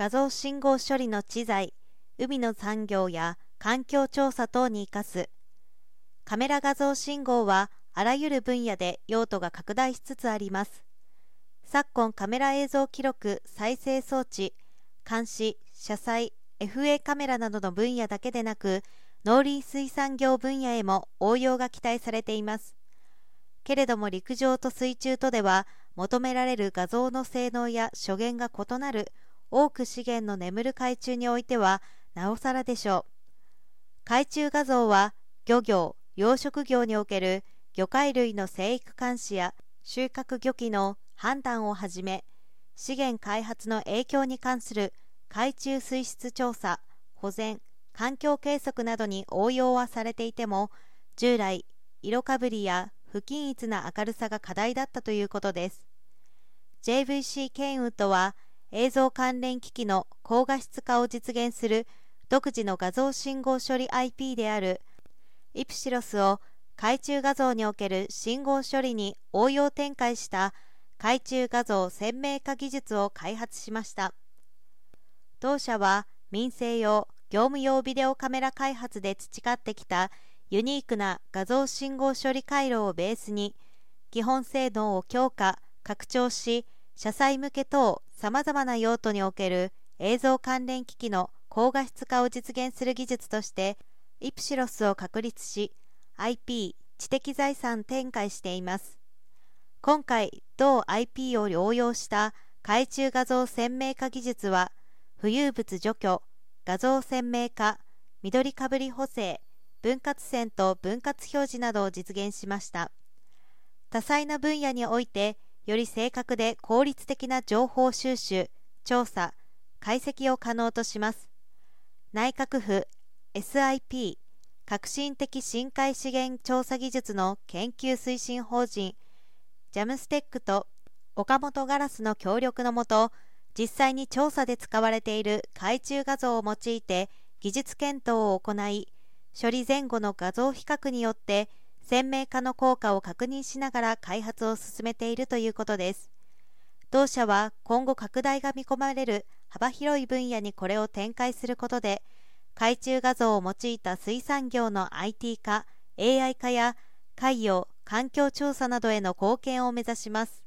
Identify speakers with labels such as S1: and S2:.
S1: 画像信号処理の知財、海の産業や環境調査等に生かす。カメラ画像信号はあらゆる分野で用途が拡大しつつあります。昨今カメラ映像記録再生装置、監視、車載、FA カメラなどの分野だけでなく、農林水産業分野へも応用が期待されています。けれども陸上と水中とでは求められる画像の性能や所言が異なる多く資源の眠る海中においてはなおさらでしょう。海中画像は漁業、養殖業における魚介類の生育監視や収穫漁期の判断をはじめ資源開発の影響に関する海中水質調査、保全、環境計測などに応用はされていても従来色かぶりや不均一な明るさが課題だったということです JVC ケンウッドは映像関連機器の高画質化を実現する独自の画像信号処理 IP であるイプシロスを海中画像における信号処理に応用展開した海中画像鮮明化技術を開発しました。同社は民生用業務用ビデオカメラ開発で培ってきたユニークな画像信号処理回路をベースに基本性能を強化拡張し車載向け等さまざまな用途における映像関連機器の高画質化を実現する技術としてイプシロスを確立し IP 知的財産展開しています今回同 IP を応用した海中画像鮮明化技術は浮遊物除去、画像鮮明化、緑かぶり補正、分割線と分割表示などを実現しました。多彩な分野において、より正確で効率的な情報収集、調査、解析を可能とします。内閣府 SIP 革新的深海資源調査技術の研究推進法人ジャムステックと岡本ガラスの協力のもと実際に調査で使われている海中画像を用いて技術検討を行い処理前後の画像比較によって鮮明化の効果を確認しながら開発を進めているということです。同社は今後拡大が見込まれる幅広い分野にこれを展開することで海中画像を用いた水産業の IT 化 AI 化や海洋環境調査などへの貢献を目指します。